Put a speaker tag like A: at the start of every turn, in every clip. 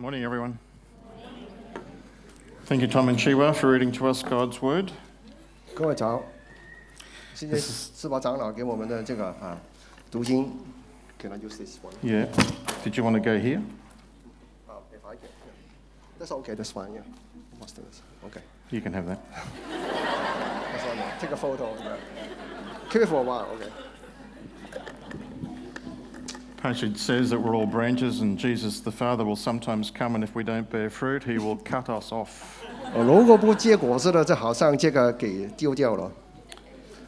A: Morning, everyone. Thank you, Tom and Shiwa, for reading to us God's Word.
B: 各位早，谢谢四宝长老给我们的这个啊读经。Can I use this one?
A: Yeah. Did you want to go here?
B: Uh, if I can. yeah. That's okay. That's fine. Yeah. What's this? Okay.
A: You can have that.
B: That's all. right. Take a photo. Yeah. Keep it for a while. Okay.
A: Passage says that we're all branches, and Jesus the Father will sometimes come, and if we don't bear fruit, he will cut us off.
B: 呃，如果不结果子的，这好像这个给丢掉了。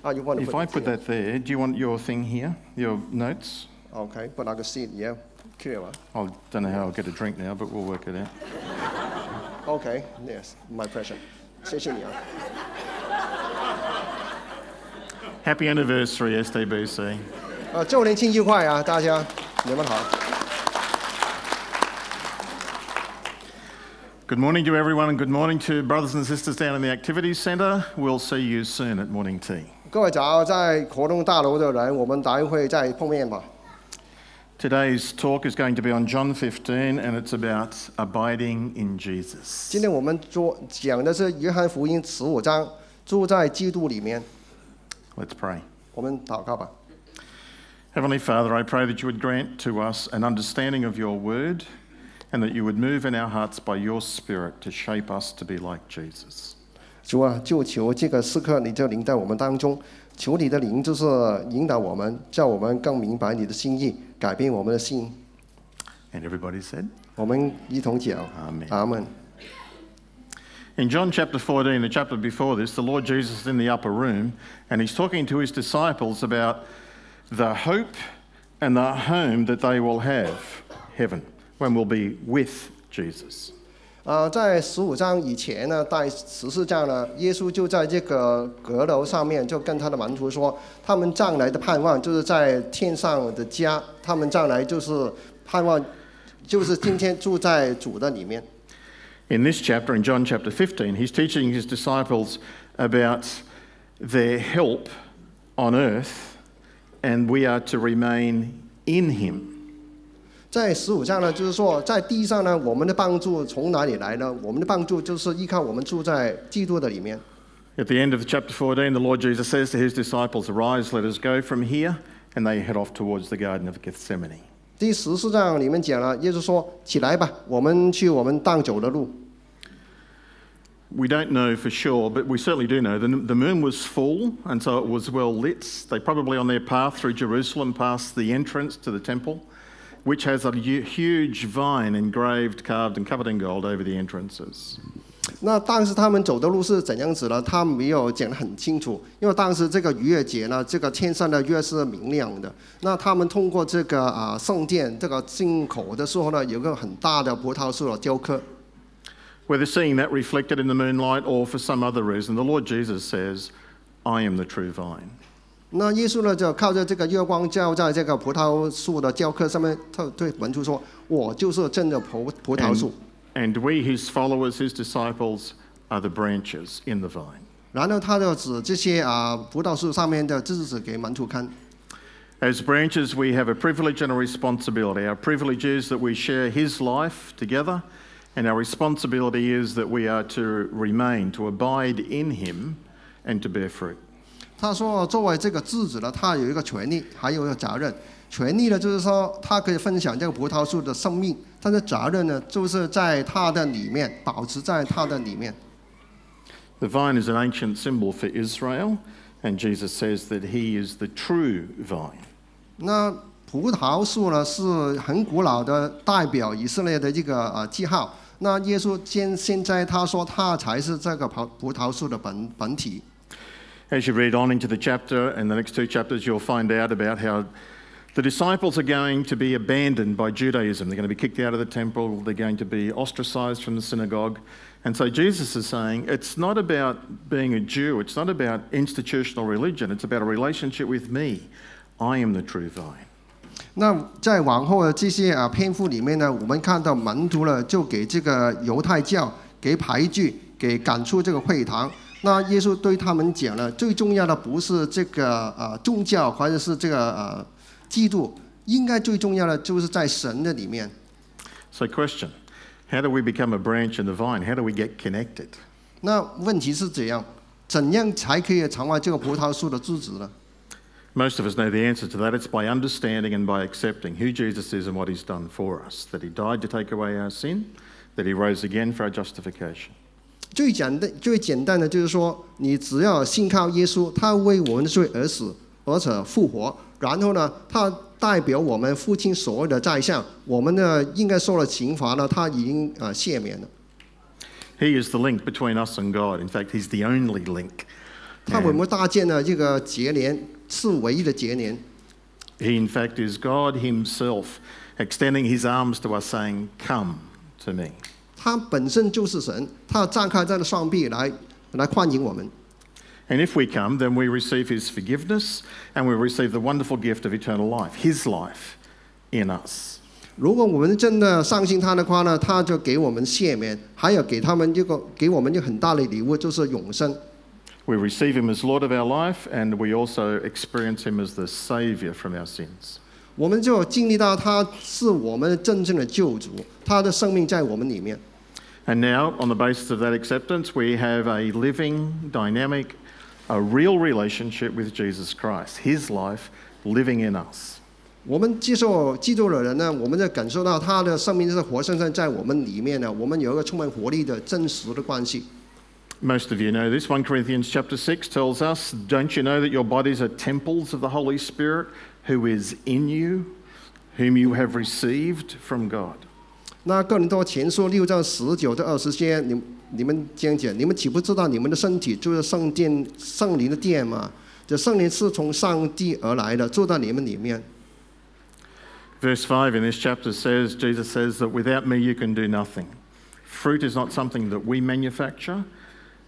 B: 啊，you want to
A: If I
B: put
A: put that there, do you want your thing here, your notes?
B: Okay, but I can see it. Yeah. Clear. huh?
A: I don't know how I'll get a drink now, but we'll work it out.
B: Okay. Yes. My pleasure. 谢谢你啊。
A: Happy anniversary, STBC.
B: 呃，周年庆愉快啊，大家， 你们好。
A: Good morning to everyone, and good morning to brothers and sisters down in the Activities Centre. We'll see you soon at morning tea.
B: 各位早，在活动大楼的人，我们待会再碰面吧。
A: Today's talk is going to be on John 15, and it's about abiding in Jesus.
B: 今天我们做讲的是约翰福音十五章，住在基督里面。
A: Let's pray.
B: 我们祷告吧。
A: Heavenly Father, I pray that you would grant to us an understanding of your word and that you would move in our hearts by your Spirit to shape us to be like Jesus.
B: 主啊，就求这个时刻你就临在我们当中，求你的灵就是引导我们，叫我们更明白你的心意，改变我们的心。
A: And everybody said,
B: 我们一同讲
A: Amen.
B: 阿门。
A: In John chapter 14, the chapter before this, the Lord Jesus is in the upper room and he's talking to his disciples about the hope and the home that they will have, heaven, when we'll be with Jesus.
B: 啊、在十五章以前呢，在十四章呢，耶稣就在这个阁楼上面，就跟他的门徒说，他们将来的盼望就是在天上的家，他们将来就是盼望，就是今天住在主的里面。
A: In this chapter, in John chapter 15, he's teaching his disciples about their help on earth and we are to remain in him.
B: 在十五章呢，就是说在地上呢，我们的帮助从哪里来呢？我们的帮助就是依靠我们住在基督的里面。
A: At the end of chapter 14, the Lord Jesus says to his disciples, Arise, let us go from here. And they head off towards the Garden of Gethsemane.
B: 第十四章里面讲了，耶稣说：“起来吧，我们去我们当走的路。
A: We don't know for sure, but we certainly do know the, the moon was full, and so it was well lit. They probably on their path through Jerusalem passed the entrance to the temple, which has a hu- huge vine engraved, carved, and covered in gold over the entrances.
B: 那当时他们走的路是怎样子呢？他没有讲得很清楚，因为当时这个逾越节呢，这个天上的月是明亮的。那他们通过这个啊圣殿这个进口的时候呢，有个很大的葡萄树的雕刻。
A: Whether seeing that reflected in the moonlight or for some other reason, the Lord Jesus says, I am the true vine.
B: 那耶稣呢，就靠着这个月光照在这个葡萄树的雕刻上面，他对门徒说：“我就是真的葡葡萄树。
A: And we, his followers, his disciples, are the branches in the vine.
B: 然后他就指这些啊葡萄树上面的枝子给门徒看。
A: As branches, we have a privilege and a responsibility. Our privilege is that we share His life together, and our responsibility is that we are to remain, to abide in Him, and to bear fruit.
B: 他说，作为这个智子呢，他有一个权利，还有一个责任。权利呢，就是说他可以分享这个葡萄树的生命；但是责任呢，就是在他的里面，保持在他的里面。
A: The vine is an ancient symbol for Israel, and Jesus says that He is the true vine.
B: 那葡萄树呢，是很古老的代表以色列的一个呃记号。 那耶稣现现在他说，他才是这个葡葡萄树的本本体。
A: As you read on into the chapter and the next two chapters, you'll find out about how the disciples are going to be abandoned by Judaism. They're going to be kicked out of the temple, they're going to be ostracized from the synagogue. And so Jesus is saying it's not about being a Jew, it's not about institutional religion, it's about a relationship with me. I am the true vine.
B: 那在往后的这些啊篇幅里面呢，我们看到门徒呢就给这个犹太教给排拒，给赶出这个会堂。那耶稣对他们讲了，最重要的不是这个呃宗教或者是这个呃基督，应该最重要的就是在神的里面。
A: So, question How do we become a branch in the vine? How do we get connected?
B: 那问题是怎样？怎样才可以成为这个葡萄树的枝子呢？
A: Most of us know the answer to that. It's by understanding and by accepting who Jesus is and what he's done for us that he died to take away our sin, that he rose again for our justification.
B: 最简单、最简单的就是说，你只要信靠耶稣，他为我们的罪而死，而且复活，然后呢，他代表我们父亲所有的债项，我们呢应该受了刑罚呢，他已经呃赦免了。
A: He is the link between us and God. In fact, he's the only link.
B: 他为我们搭建了这个结连， 是唯一的结连。
A: He, in fact, is God himself extending his arms to us, saying, Come to me.
B: 他本身就是神，他张开他的双臂来来欢迎我们。
A: And if we come, then we receive his forgiveness and we receive the wonderful gift of eternal life, his life in us.
B: 如果我们真的相信他的话呢，他就给我们赦免，还有给他们一个给我们一个很大的礼物，就是永生。
A: We receive him as Lord of our life and we also experience him as the Saviour from our sins.
B: 我们就经历到他是我们真正的救主，他的生命在我们里面。
A: And now, on the basis of that acceptance, we have a living, dynamic, a real relationship with Jesus Christ, his life living in us.
B: 我们接受基督的人呢，我们在感受到他的生命是活生生在我们里面呢，我们有一个充满活力的真实的关系。
A: Most of you know this. 1 Corinthians chapter 6 tells us, Don't you know that your bodies are temples of the Holy Spirit who is in you, whom you have received from God?
B: 那哥林多前书六章十九到二十节，你你们这样讲，你们岂不知道你们的身体就是圣殿圣灵的殿吗？这圣灵是从上帝而来的，住在你们里面。
A: Verse 5 in this chapter says, Jesus says that without me you can do nothing. Fruit is not something that we manufacture.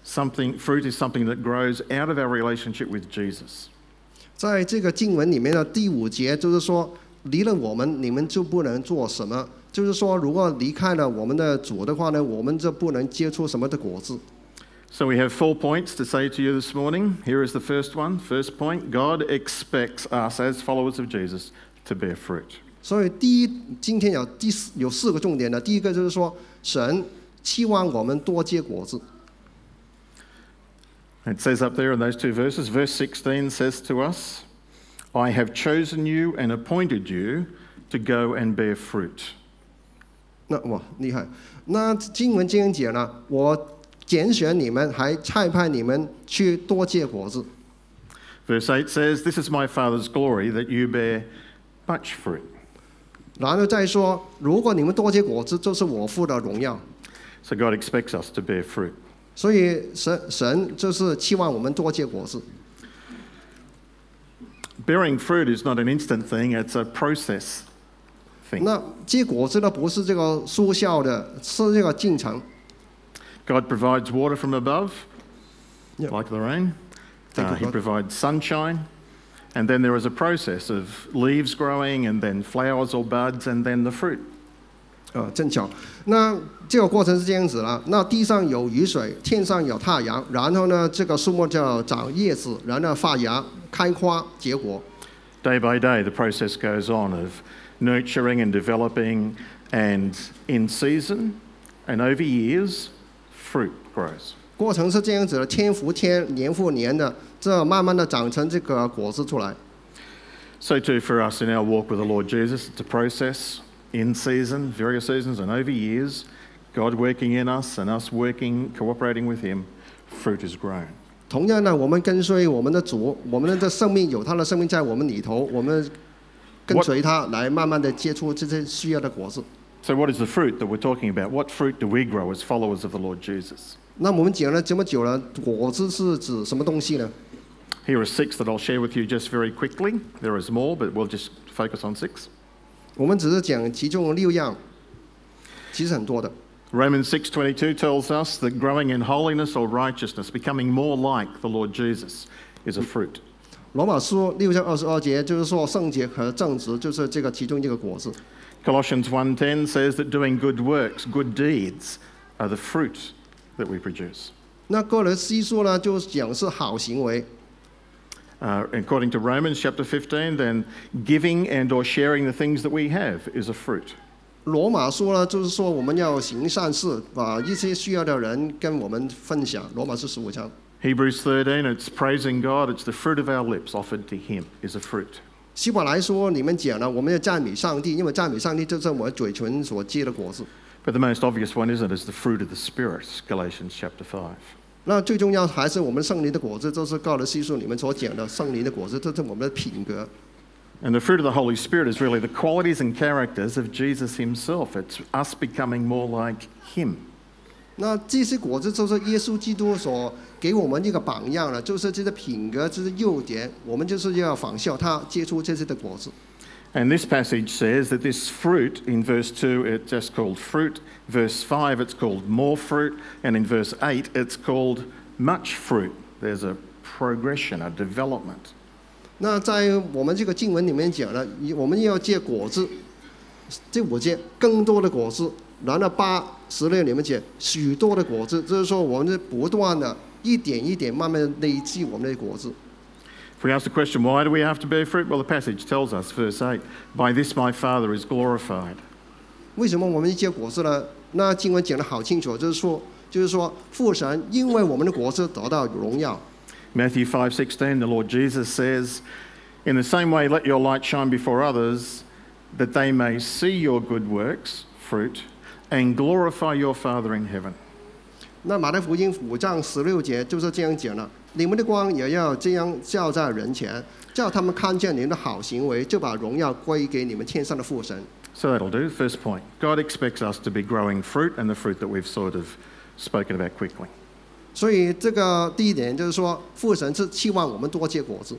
A: Something, fruit is something that grows out of our relationship with Jesus.
B: 在这个经文里面的第五节，就是说，离了我们，你们就不能做什么。就是说，如果离开了我们的主的话呢，我们就不能结出什么的果子。
A: So we have four points to say to you this morning. Here is the first one. First point God expects us as followers of Jesus to bear fruit.
B: 所以第一，今天有第四有四个重点的。第一个就是说，神期望我们多结果子。
A: It says up there in those two verses, verse 16 says to us, I have chosen you and appointed you to go and bear fruit.
B: 那哇，厉害！那经文这样讲呢，我拣选你们，还差派你们去多结果子。
A: Verse 8 says, This is my Father's glory that you bear much fruit.
B: 然后再说，如果你们多结果子，就是我父的荣耀。
A: So God expects us to bear fruit.
B: 所以神神就是期望我们多结果子。
A: Bearing fruit is not an instant thing, it's a process thing.
B: 那结果子呢，不是这个速效的，是这个进程。
A: God provides water from above,
B: Yep.
A: like the rain.
B: Thank
A: Uh,
B: you,
A: he
B: God.
A: provides sunshine. And then there is a process of leaves growing, and then flowers or buds, and then the fruit.
B: 呃，正巧。那这个过程是这样子了。那地上有雨水，天上有太阳，然后呢，这个树木就长叶子，然后发芽、开花、结果。
A: Day by day, the process goes on of nurturing and developing, and in season and over years, fruit grows.
B: 过程是这样子的，天复天，年复年的，这慢慢的长成这个果子出来。
A: So, too, for us in our walk with the Lord Jesus, it's a process in season, various seasons, and over years. God working in us and us working, cooperating with Him, fruit is grown.
B: 同样呢，我们跟随我们的主，我们的生命有他的生命在我们里头，我们跟随他来慢慢的接触这些需要的果子。
A: So, what is the fruit that we're talking about? What fruit do we grow as followers of the Lord Jesus?
B: 那我们讲了这么久了，果子是指什么东西呢？
A: Here are six that I'll share with you just very quickly. There is more, but we'll just focus on six.
B: 我们只是讲其中六样，其实很多的。
A: Romans 6:22 tells us that growing in holiness or righteousness, becoming more like the Lord Jesus, is a fruit.
B: 罗马书六章二十二节就是说圣洁和正直就是这个其中一个果子。
A: Colossians 1:10 says that doing good works, good deeds, are the fruit that we produce.
B: 那哥罗西书呢，就讲是好行为。
A: Uh, according to Romans chapter 15, then giving and or sharing the things that we have is a fruit.
B: 罗马书呢，就是说我们要行善事，把一些需要的人跟我们分享。罗马书十五章。
A: Hebrews 13, it's praising God, it's the fruit of our lips offered to Him, is a fruit.
B: 希伯来说，你们讲了，我们要赞美上帝，因为赞美上帝就是我们嘴唇所结的果子。
A: But the most obvious one, isn't it, is the fruit of the Spirit, Galatians chapter 5.
B: 那最重要还是我们圣灵的果子，就是告了西书里面所讲的圣灵的果子，这是我们的品格。
A: And the fruit of the Holy Spirit is really the qualities and characters of Jesus Himself. It's us becoming more like Him.
B: 那这些果子就是耶稣基督所给我们一个榜样了，就是这些品格，这些优点，我们就是要仿效他，结出这些的果子。
A: And this passage says that this fruit, in verse 2, it's just called fruit. Verse 5, it's called more fruit. And in verse 8, it's called much fruit. There's a progression, a development.
B: 那在我们这个经文里面讲了，我们要结果子，这五节更多的果子，然后八十六里面讲许多的果子，就是说我们是不断的一点一点慢慢地累积我们的果子。
A: If we ask the question, why do we have to bear fruit? Well, the passage tells us, verse 8, by this my Father is glorified.
B: 为什么我们结果子呢？那经文讲的好清楚，就是说，就是说父神因为我们的果子得到荣耀。
A: Matthew 5:16 the Lord Jesus says in the same way let your light shine before others that they may see your good works fruit and glorify your father in heaven
B: 那马太福音五章十六节就是这样讲了： 你们的光也要这样照在人前，叫他们看见你们的好行为，就把荣耀归给你们天上的父神。
A: so that'll do first point God expects us to be growing fruit and the fruit that we've sort of spoken about quickly
B: 所以这个第一点就是说，父神是期望我们多结果子。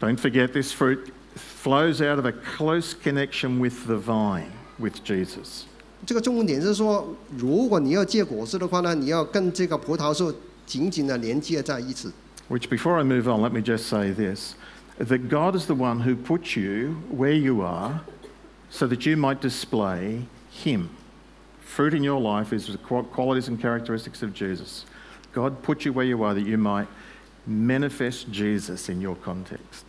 A: don't forget this fruit flows out of a close connection with the vine with Jesus
B: 这个重点是说，如果你要结果子的话呢，你要跟这个葡萄树紧紧的连接在一起。
A: Which, before I move on, let me just say this that God is the one who put you where you are so that you might display Him. Fruit in your life is the qual- qualities and characteristics of Jesus. God put you where you are that you might manifest Jesus in your context.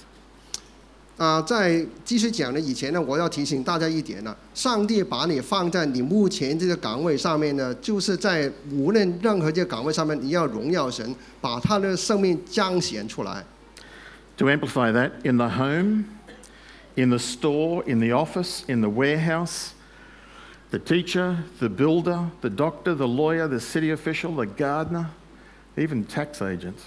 B: 啊、在继续讲的以前呢，我要提醒大家一点呢，上帝把你放在你目前这个岗位上面呢，就是在无论任何这个岗位上面，你要荣耀神，把他的生命彰显出来。
A: To amplify that, in the home, in the store, in the office, in the warehouse, the teacher, the builder, the doctor, the lawyer, the city official, the gardener, even tax agents.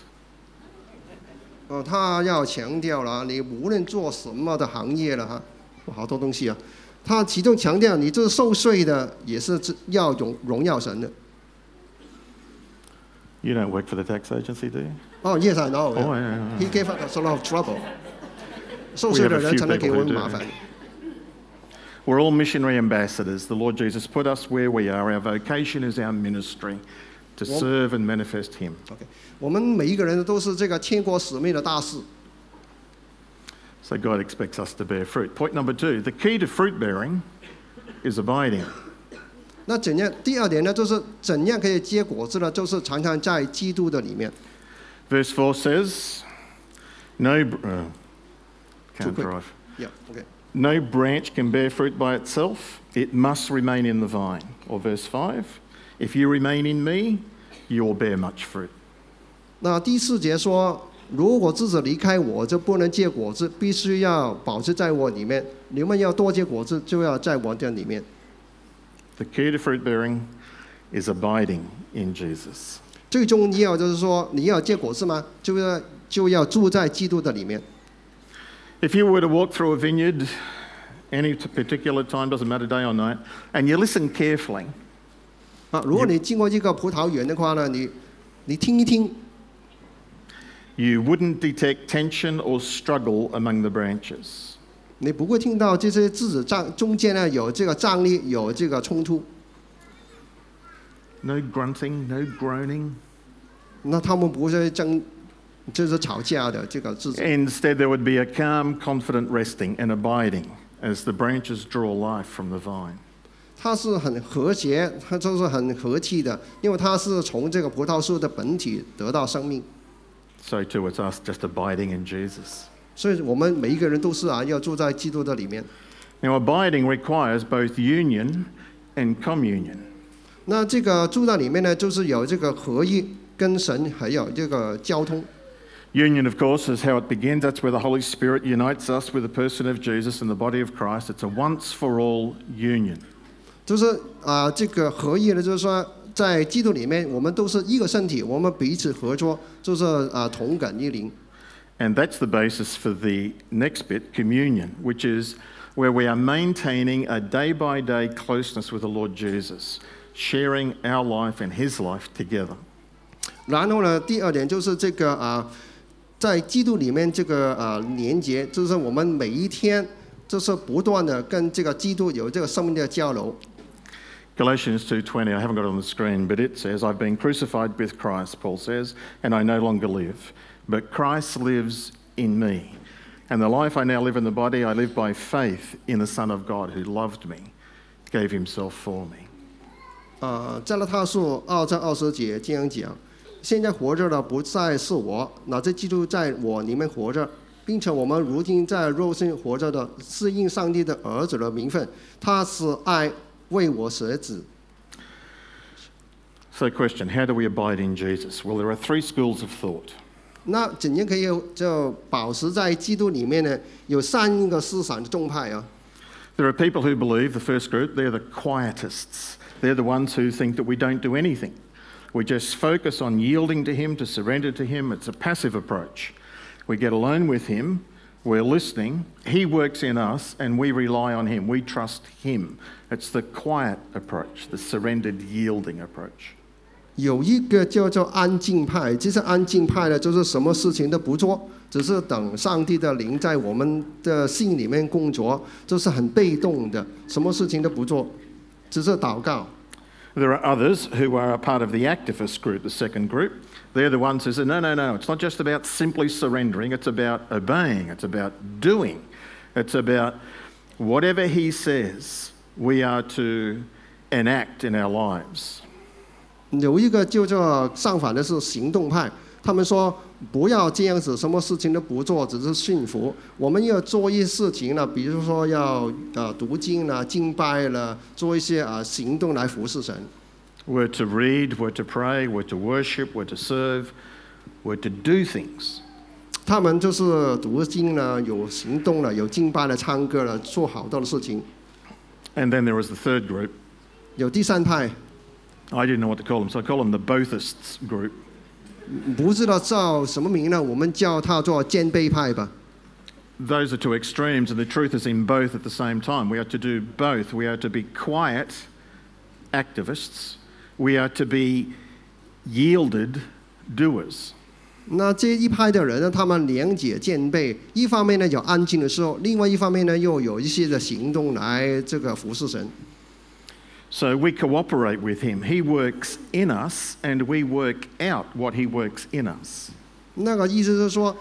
B: 哦，他要强调了，你无论做什么的行业了哈，哇好多东西啊。他其中强调，你这受税的也是要荣荣耀神的。
A: You don't work for the tax agency, do you?
B: 哦，yes I know.
A: Oh, yeah, yeah,
B: He gave us a lot of trouble. 受税的人常常给我们麻烦。
A: We're all missionary ambassadors. The Lord Jesus put us where we are. Our vocation is our ministry to
B: Well-
A: serve and manifest Him.
B: OK，我们每一个人都是这个天国使命的大使。
A: So God expects us to bear fruit. Point number two the key to fruit bearing is abiding.
B: 那怎样？第二点呢，就是怎样可以结果子呢？就是常常在基督的里面。
A: Verse 4 says, No, br- uh,
B: Too
A: can't
B: quick.
A: drive.
B: Yeah，OK。
A: No branch can bear fruit by itself, it must remain in the vine. Or verse 5 If you remain in me, you will bear much fruit.
B: 那第四节说，如果自己离开我，就不能结果子，必须要保持在我里面。你们要多结果子，就要在我的里面。
A: The key to fruit bearing is abiding in Jesus.
B: 最重要就是说，你要结果子吗？就要就要住在基督的里面。
A: If you were to walk through a vineyard any t- particular time, doesn't matter day or night, and you listen carefully,
B: 啊，如果你经过这个葡萄园的话呢，你你听一听
A: ，you wouldn't detect tension or struggle among the branches.
B: 你不会听到这些枝子张中间呢有这个张力，有这个冲突。
A: No grunting, no groaning.
B: 那他们不是争，就是吵架的这个枝子。
A: Instead, there would be a calm, confident resting and abiding as the branches draw life from the vine.
B: 它是很和谐，它就是很和气的，因为它是从这个葡萄树的本体得到生命。
A: So, too, it's us just abiding in Jesus.
B: 所以我们每一个人都是啊，要住在基督的里面。
A: Now, abiding requires both union and communion.
B: 那这个住在里面呢，就是有这个合一跟神还有这个交通。
A: Union, of course, is how it begins. That's where the Holy Spirit unites us with the person of Jesus and the body of Christ. It's a once for all union.
B: 就是啊、这个合一呢，就是说在基督里面，我们都是一个身体，我们彼此合作，就是啊、同感一灵。
A: And that's the basis for the next bit, communion, which is where we are maintaining a day by day closeness with the Lord Jesus, sharing our life and his life together.
B: 然后呢，第二点就是这个啊、在基督里面这个啊、连接，就是我们每一天就是不断的跟这个基督有这个生命的交流。
A: Galatians 2:20 I haven't got it on the screen but it says I've been crucified with Christ Paul says and I no longer live but Christ lives in me and the life I now live in the body I live by faith in the son of God who loved me gave himself for me
B: 啊，加拉太书二章二十节这样讲：现在活着的不再是我，乃是基督在我里面活着，并且我们如今在肉身活着的，是应上帝的儿子的名分。他是爱 为我舍子。
A: So question how do we abide in Jesus well there are three schools of thought
B: 那怎样可以就保持在基督里面呢？有三个思想的宗派啊。
A: There are people who believe, the first group, they're the quietists. They're the ones who think that we don't do anything. We just focus on yielding to Him, to surrender to Him. It's a passive approach. We get alone with Him, we're listening, He works in us, and we rely on Him. We trust Him. It's the quiet approach, the surrendered, yielding approach.
B: 有一个叫做安静派，这是安静派呢，就是什么事情都不做，只是等上帝的灵在我们的心里面工作，就是很被动的，什么事情都不做，只是祷告。
A: There are others who are a part of the activist group, the second group. They're the ones who say, no, no, no, it's not just about simply surrendering, it's about obeying, it's about doing, it's about whatever He says we are to enact in our lives.
B: 有一个叫做相反的是行动派，他们说不要这样子，什么事情都不做，只是驯服。我们要做一些事情呢，比如说要呃读经啦、敬拜了，做一些啊、行动来服侍神。
A: We're to read, we're to pray, we're to worship, we're to serve, we're to do things.
B: 他们就是读经了，有行动了，有敬拜了，唱歌了，做好多的事情。
A: And then there is the third group.
B: 有第三派，
A: I didn't know what to call them, so I call them the Bothists group.
B: 不知道叫什么名呢？我们叫它做肩背派吧。
A: Those are two extremes, and the truth is in both at the same time. We are to do both. We are to be quiet activists, we are to be yielded doers.
B: 那这一派的人呢，他们两解兼备，一方面呢有安静的时候，另外一方面呢又有一些的行动来这个服侍神。
A: So we cooperate with Him. He works in us, and we work out what He works in us.
B: 那个意思是说，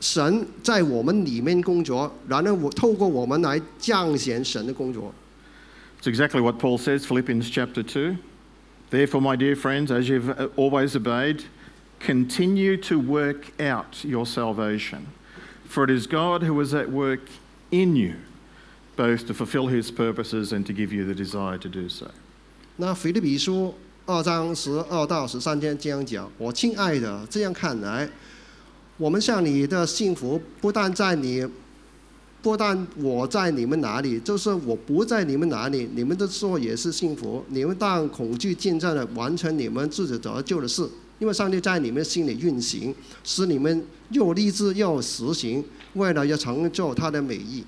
B: 神在我们里面工作，然后我透过我们来彰显神的工作。
A: It's exactly what Paul says, Philippians chapter 2. Therefore, my dear friends, as you've uh, always obeyed, continue to work out your salvation. For it is God who is at work in you, both to fulfill his purposes and to give you the desire to do so.
B: 那腓立比书二章十二到十三节这样讲：我亲爱的，这样看来，我们向你的幸福不但在你， 不但我在你们哪里，就是我不在你们哪里，你们的做也是幸福。你们当恐惧见证了完成你们自己得救的事，因为上帝在你们心里运行，使你们又立志又实行，为了要成就他的美意。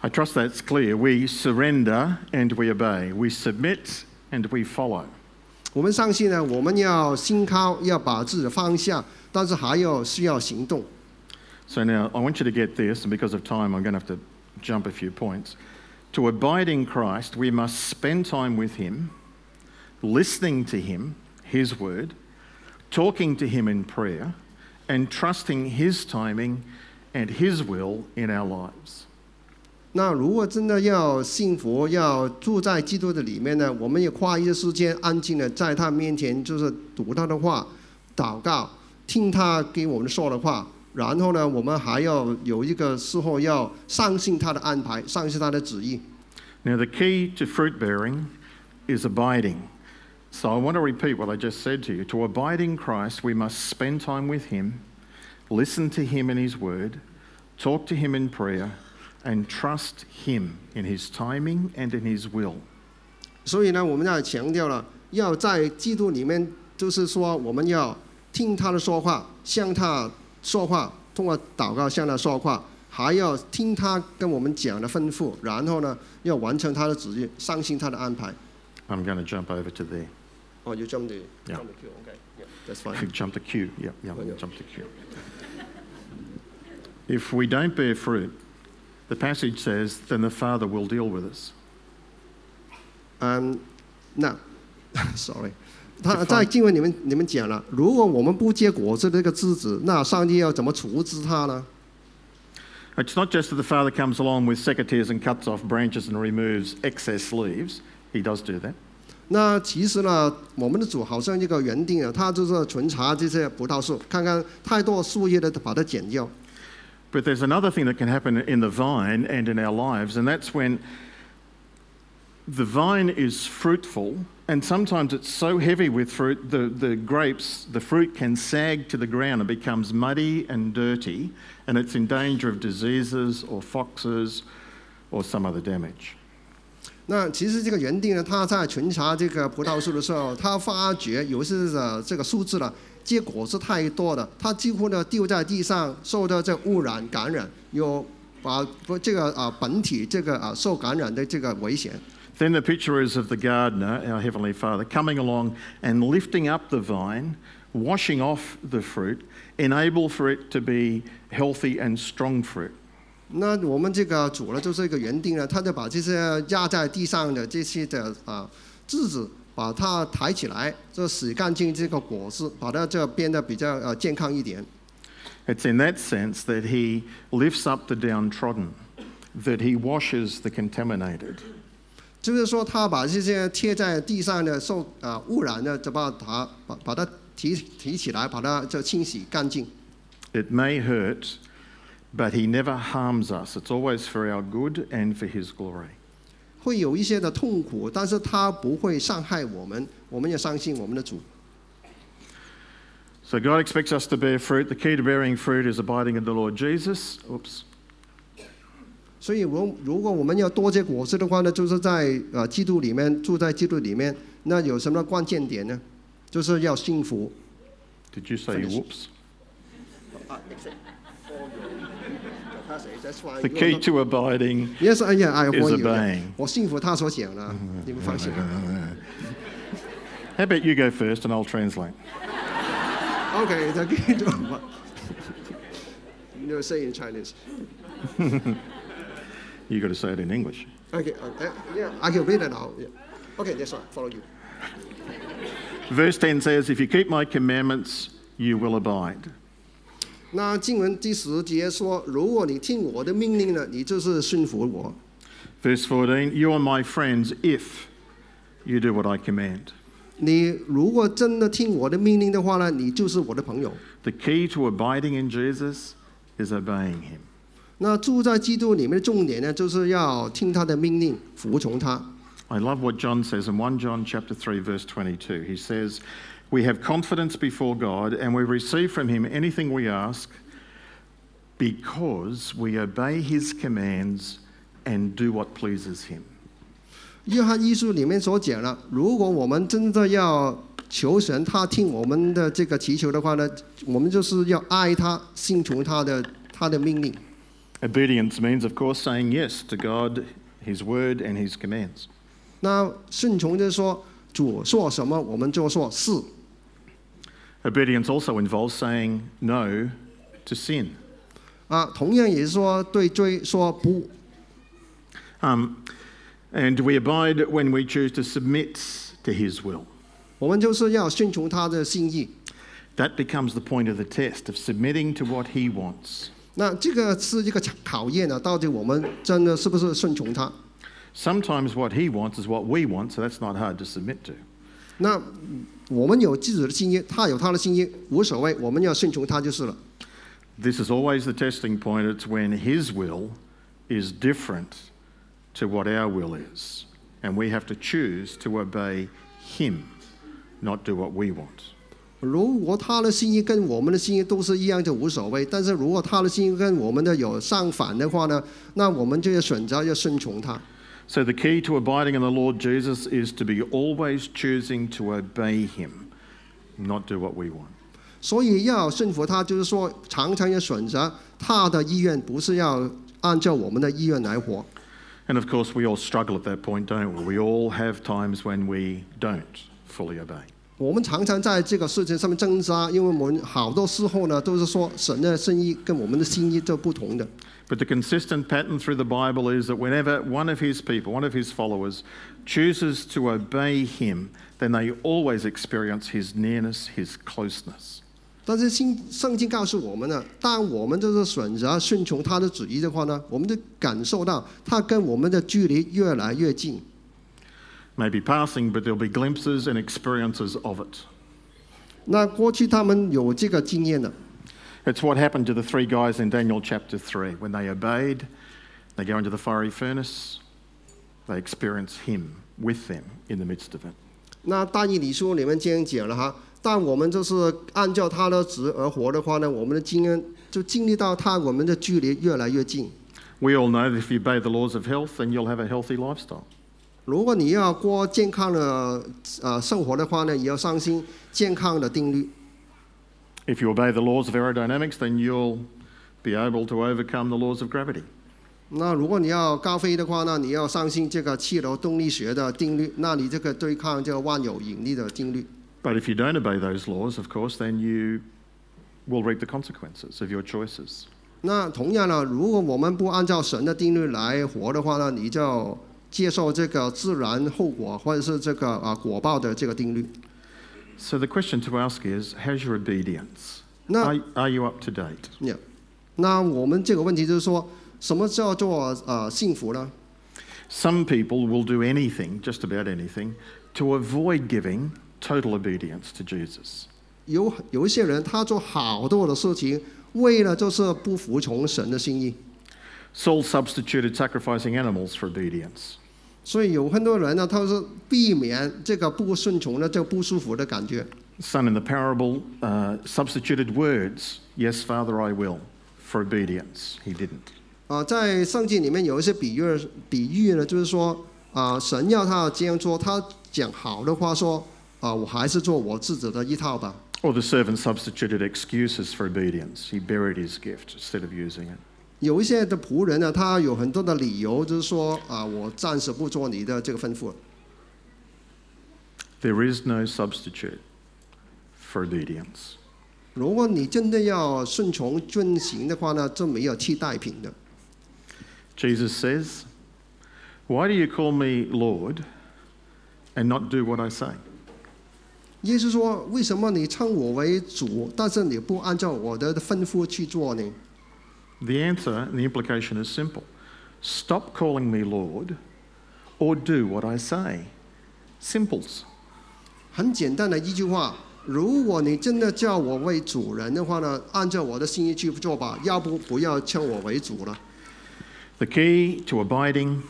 A: I trust that's clear. We surrender and we obey. We submit and we follow.
B: 我们相信呢，我们要心靠，要把自己放下，但是还要需要行动。
A: So now I want you to get this, and because of time, I'm going to have to jump a few points. To abide in Christ, we must spend time with Him, listening to Him, His word, talking to Him in prayer, and trusting His timing and His will in our lives.
B: 那如果真的要幸福，要住在基督的里面呢，我们也花一些时间安静的在他面前，就是读他的话，祷告，听他给我们说的话， 然后呢，我们还要有一个事后要相信他的安排，相信他的旨意。
A: Now, the key to fruit bearing is abiding. So, I want to repeat what I just said to you. To abide in Christ, we must spend time with Him, listen to Him in His Word, talk to Him in prayer, and trust Him in His timing and in His will.
B: 所以呢，我们要强调了，要在基督里面，就是说我们要听他的说话，向他 说话，通过祷告向他说话，还要听他跟我们讲的吩咐，然后呢，要完成他的旨意，相信他的安排。
A: I'm going to jump over to there.
B: Oh, you jump the
A: Yeah.
B: jump the queue, okay, yeah, that's fine.
A: Jump the Q. Yep, yep,
B: Oh, yeah.
A: jump to Q. If we don't bear fruit, the passage says, then the Father will deal with us.
B: Um, no, sorry，他在经文里面你们讲了，如果我们不结果子的这个枝子，那上帝要怎么处置它呢
A: ？It's not just that the Father comes along with secateurs and cuts off branches and removes excess leaves. He does do that.
B: 那其实呢，我们的主好像一个园丁啊，他就是巡查这些葡萄树，看看太多树叶的，把它剪掉。
A: But there's another thing that can happen in the vine and in our lives, and that's when the vine is fruitful, and sometimes it's so heavy with fruit, the, the grapes, the fruit can sag to the ground and becomes muddy and dirty, and it's in danger of diseases or foxes or some other damage.
B: 那其实这个园丁呢，他在巡查这个葡萄树的时候，他发觉有些的这个树枝呢，结果是太多的，他几乎呢丢在地上，受到这污染感染，有把不这个啊本体这个啊受感染的这个危险。
A: Then the picture is of the gardener, our Heavenly Father, coming along and lifting up the vine, washing off the fruit, enable for it to be healthy and strong fruit.
B: 那我们这个主呢，就是一个园丁呢，他就把这些压在地上的这些的啊枝子，把它抬起来，就洗干净这个果子，把它这变得比较呃健康一点。
A: It's in that sense that He lifts up the downtrodden, that He washes the contaminated.
B: 就是说，他把这些贴在地上的受啊、污染的，就把它把把它提提起来，把它就清洗干净。
A: It may hurt, but He never harms us. It's always for our good and for His glory.
B: 会有一些的痛苦，但是他不会伤害我们。我们要相信我们的主。
A: So God expects us to bear fruit. The key to bearing fruit is abiding in the Lord Jesus. Oops.
B: 所以，我如果我们要多结果子的话呢，就是在呃基督里面住在基督里面，那有什么关键点呢？就是要幸福。
A: Did you say whoops? The key to abiding
B: Yes, 哎呀，哎
A: ，is obeying.
B: 我信服他所讲的，你们放心。
A: How about you go first and I'll translate?
B: OK，the key to You say in Chinese.
A: you got to say it in English.
B: Okay, uh, yeah, I can read it now. Yeah. Okay, that's fine. Follow you.
A: Verse 10 says, If you keep my commandments, you will abide.
B: 那经文第十节说，如果你听我的命令呢，你就是顺服我。
A: Verse 14, You are my friends if you do what I command.
B: 你如果真的听我的命令的话呢，你就是我的朋友。
A: The key to abiding in Jesus is obeying him.
B: 那住在基督里面的重点呢，就是要听他的命令，服从他。
A: I love what John says in 1 John chapter 3 verse 22. He says, "We have confidence before God and we receive from him anything we ask because we obey his commands and do what pleases him."
B: 约翰一书里面所讲了，如果我们真的要求神，他听我们的这个祈求的话呢，我们就是要爱他，信从他的他的命令。
A: Obedience means of course saying yes to God, his word and his commands.
B: 那顺从就是说，主说什么，我们就说是。
A: Obedience also involves saying no to sin.
B: 啊，同样也是说对罪说不。
A: Um, and we abide when we choose to submit to his will.
B: 我们就是要顺从他的心意。
A: That becomes the point of the test of submitting to what he wants.
B: 那这个是一个考验啊，到底我们真的是不是顺从他？
A: Sometimes what he wants is what we want, so that's not hard to submit to.
B: 那我们有自己的心意，他有他的心意，无所谓，我们要顺从他就是了。
A: This is always the testing point. It's when His will is different to what our will is. And we have to choose to obey Him, not do what we want.
B: 如果他的心意跟我们的心意都是一样就无所谓，但是如果他的心意跟我们的有相反的话呢，那我们就要选择要顺从他。
A: So, the key to abiding in the Lord Jesus is to be always choosing to obey Him, not do what we want.
B: 所以要顺服他，就是说常常要选择他的意愿，不是要按照我们的意愿来活。
A: And of course, we all struggle at that point, don't we? We all have times when we don't fully obey.
B: 我们常常在这个事情上面挣扎，因为我们好多时候呢都是说神的心意跟我们的心意就不同的。
A: But the consistent pattern through the Bible is that whenever one of his people, one of his followers, chooses to obey him, then they always experience his nearness, his closeness.
B: 但是新圣经告诉我们呢，当我们就是选择顺从他的旨意的话呢，我们就感受到他跟我们的距离越来越近。
A: Maybe passing, but there'll be glimpses and experiences of it.
B: 那过去他们有这个经验的，
A: It's what happened to the three guys in Daniel chapter 3. When they obeyed, they go into the fiery furnace, they experience him with them in the midst of it.
B: 那大义理书里面这样讲了哈，但我们就是按照他的旨而活的话呢，我们的经验就经历到他，我们的距离越来越近。
A: We all know that if you obey the laws of health, then you'll have a healthy lifestyle.
B: 如果你要过健康的呃生活的话呢，也要相信健康的定律。
A: If you obey the laws of aerodynamics, then you'll be able to overcome the laws of gravity.
B: 那如果你要高飞的话呢，你要相信这个气流动力学的定律，那你这个对抗这个万有引力的定律。
A: But if you don't obey those laws, of course, then you will reap the consequences of your choices.
B: 那同样呢，如果我们不按照神的定律来活的话呢，你就接受这个自然后果或者是这个啊果报的这个定律。
A: So the question to ask is how's your obedience?
B: 那
A: Are, you up to date?
B: Yeah. 那我们这个问题就是说，什么叫做呃幸福呢
A: ？Some people will do anything, just about anything, to avoid giving total obedience to Jesus.
B: 有有一些人他做好多的事情，为了就是不服从神的心意
A: ，Saul substituted sacrificing animals for obedience.
B: 所以有很多人呢，他是避免这个不顺从的这个不舒服的感觉。
A: Son in the parable uh, substituted words, yes, Father, I will, for obedience. He didn't.
B: 啊，在圣经里面有一些比喻，比喻呢，就是说啊，神要他这样做，他讲好的话说啊，我还是做我自己的一套吧。
A: Or the servant substituted excuses for obedience. He buried his gift instead of using it.
B: 有一些的仆人呢，他有很多的理由，就是说啊，我暂时不做你的这个吩咐。
A: There is no substitute for obedience.
B: 如果你真的要顺从遵行的话呢，这没有替代品的。
A: Jesus says, Why do you call me Lord and not do what I say?
B: 耶稣说：“为什么你称我为主，但是你不按照我的吩咐去做呢？”
A: The answer and the implication is simple stop calling me Lord or do what I say. Simples.
B: 很简单的一句话：如果你真的叫我为主人的话呢，按照我的心意去做吧，要不不要称我为主了。
A: The key to abiding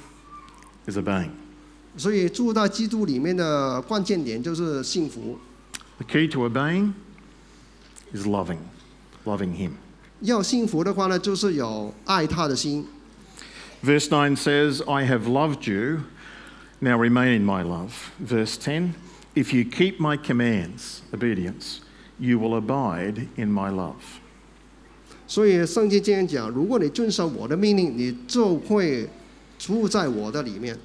A: is obeying.
B: 所以住在基督里面的关键点就是幸福。
A: The key to obeying is loving, loving Him.
B: 要幸福的话呢，就是有爱他的心。
A: Verse 9 says, I have loved you, now remain in my love. Verse 10, if you keep my commands, obedience, you will abide in my love.
B: 所以圣经这样讲：如果你遵守我的命令，你就会住在我的里面。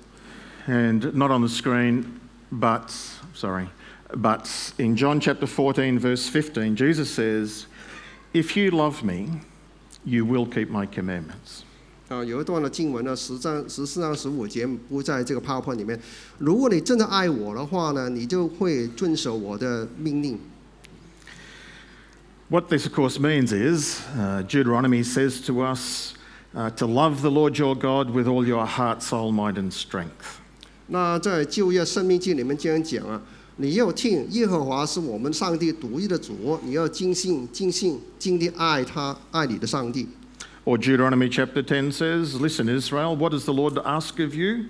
A: And not on the screen, but, sorry, but in John chapter 14, verse 15, Jesus says, if you love me, you will keep my commandments.
B: 啊，有一段的经文呢，十章十四章十五节不在这个 PowerPoint 里面。如果你真的爱我的话呢，你就会遵守我的命令。
A: What this, of course, means is uh, Deuteronomy says to us uh, to love the Lord your God with all your heart, soul, mind, and strength.
B: 那在旧约申命记里面这样讲啊。你要听耶和华是我们上帝独一的主，你要尽心、尽性、尽力爱他，爱你的上帝。
A: Or Deuteronomy chapter 10 says, Listen, Israel, what does the Lord ask of you?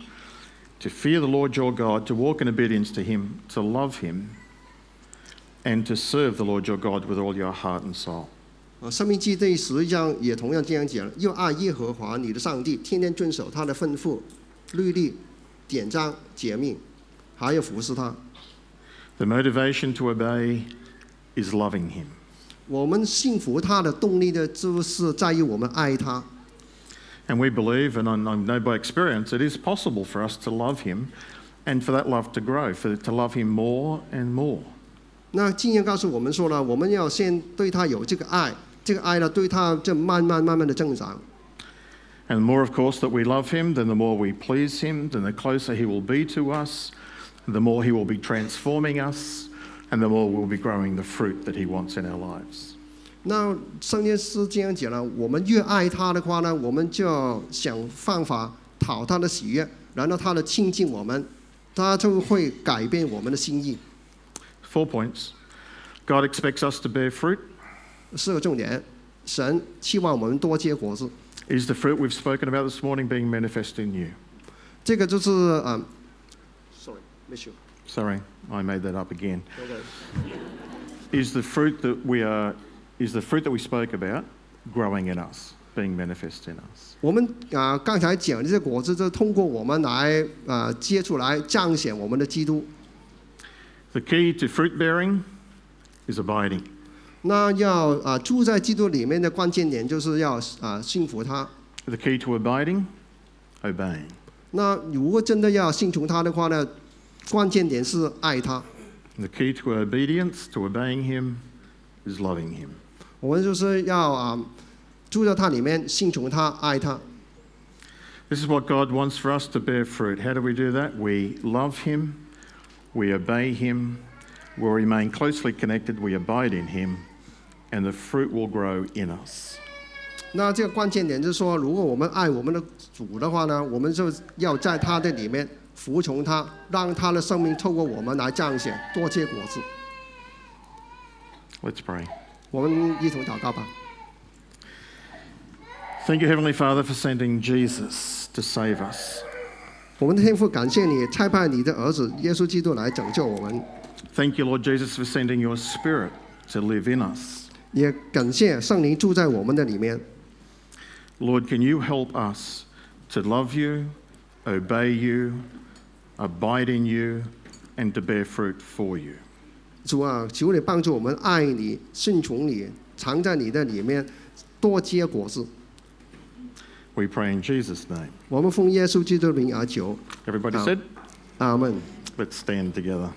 A: To fear the Lord your God, to walk in obedience to him, to love him, and to serve the Lord your God with all your heart and soul.
B: 啊，生命记第十一章也同样这样讲，要爱耶和华你的上帝，天天遵守他的吩咐、律例、典章、诫命，还要服侍他。
A: The motivation to obey is loving him.
B: 我们信服他的动力呢，就是在于我们爱他。
A: And we believe, and I I know by experience, it is possible for us to love him and for that love to grow, for to love him more and more.
B: 那经验告诉我们说呢，我们要先对他有这个爱，这个爱呢，对他就慢慢慢慢的增长。
A: And the more, of course, that we love him, then the more we please him, then the closer he will be to us, the more he will be transforming us, and the more we'll be growing the fruit that he wants in our lives.
B: 那圣经是这样讲了，我们越爱他的话呢，我们就要想办法讨他的喜悦，然后他的亲近我们，他就会改变我们的心意。
A: Four points. God expects us to bear fruit.
B: 四个重点，神期望我们多结果子，
A: Is the fruit we've spoken about this morning being manifest in you?
B: 这个就是嗯，sorry， 没事
A: Sorry, I made that up again.
B: ，OK。
A: Is the fruit that we are, is the fruit that we spoke about growing in us, being manifest in us?
B: 我们啊、刚才讲的这些果子，就通过我们来啊、接触来彰显我们的基督。
A: The key to fruit bearing is abiding.
B: 那要啊、住在基督里面的关键点，就是要啊、信服他。
A: The key to abiding, obeying.
B: 那如果真的要信从他的话呢， 关键点是爱他。
A: The key to obedience, to obeying Him, is loving Him.
B: 我们就是要啊、住在他里面，信从他，爱他。
A: This is what God wants for us to bear fruit. How do we do that? We love Him, we obey Him, we remain closely connected, we abide in Him, and the fruit will grow in us.
B: 那这个关键点就是说，如果我们爱我们的主的话呢，我们就要在他的里面 服从他，让他的生命透过我们来彰显，多结果子。
A: Let's pray.
B: 我们一同祷告吧。
A: Thank you, Heavenly Father, for sending Jesus to save us.
B: 我们的天父，感谢你差派你的儿子耶稣基督来拯救我们，
A: Thank you, Lord Jesus, for sending your Spirit to live in us.
B: 也感谢圣灵住在我们的里面。
A: Lord, can you help us to love you, obey you, abide in you, and to bear fruit for you?
B: 主啊，求你帮助我们爱你、顺从你，藏在你的里面，多结果子。
A: We pray in Jesus' name.
B: 我们奉耶稣基督的名而求，
A: Everybody
B: Amen.
A: said,
B: 阿门。
A: let's stand together.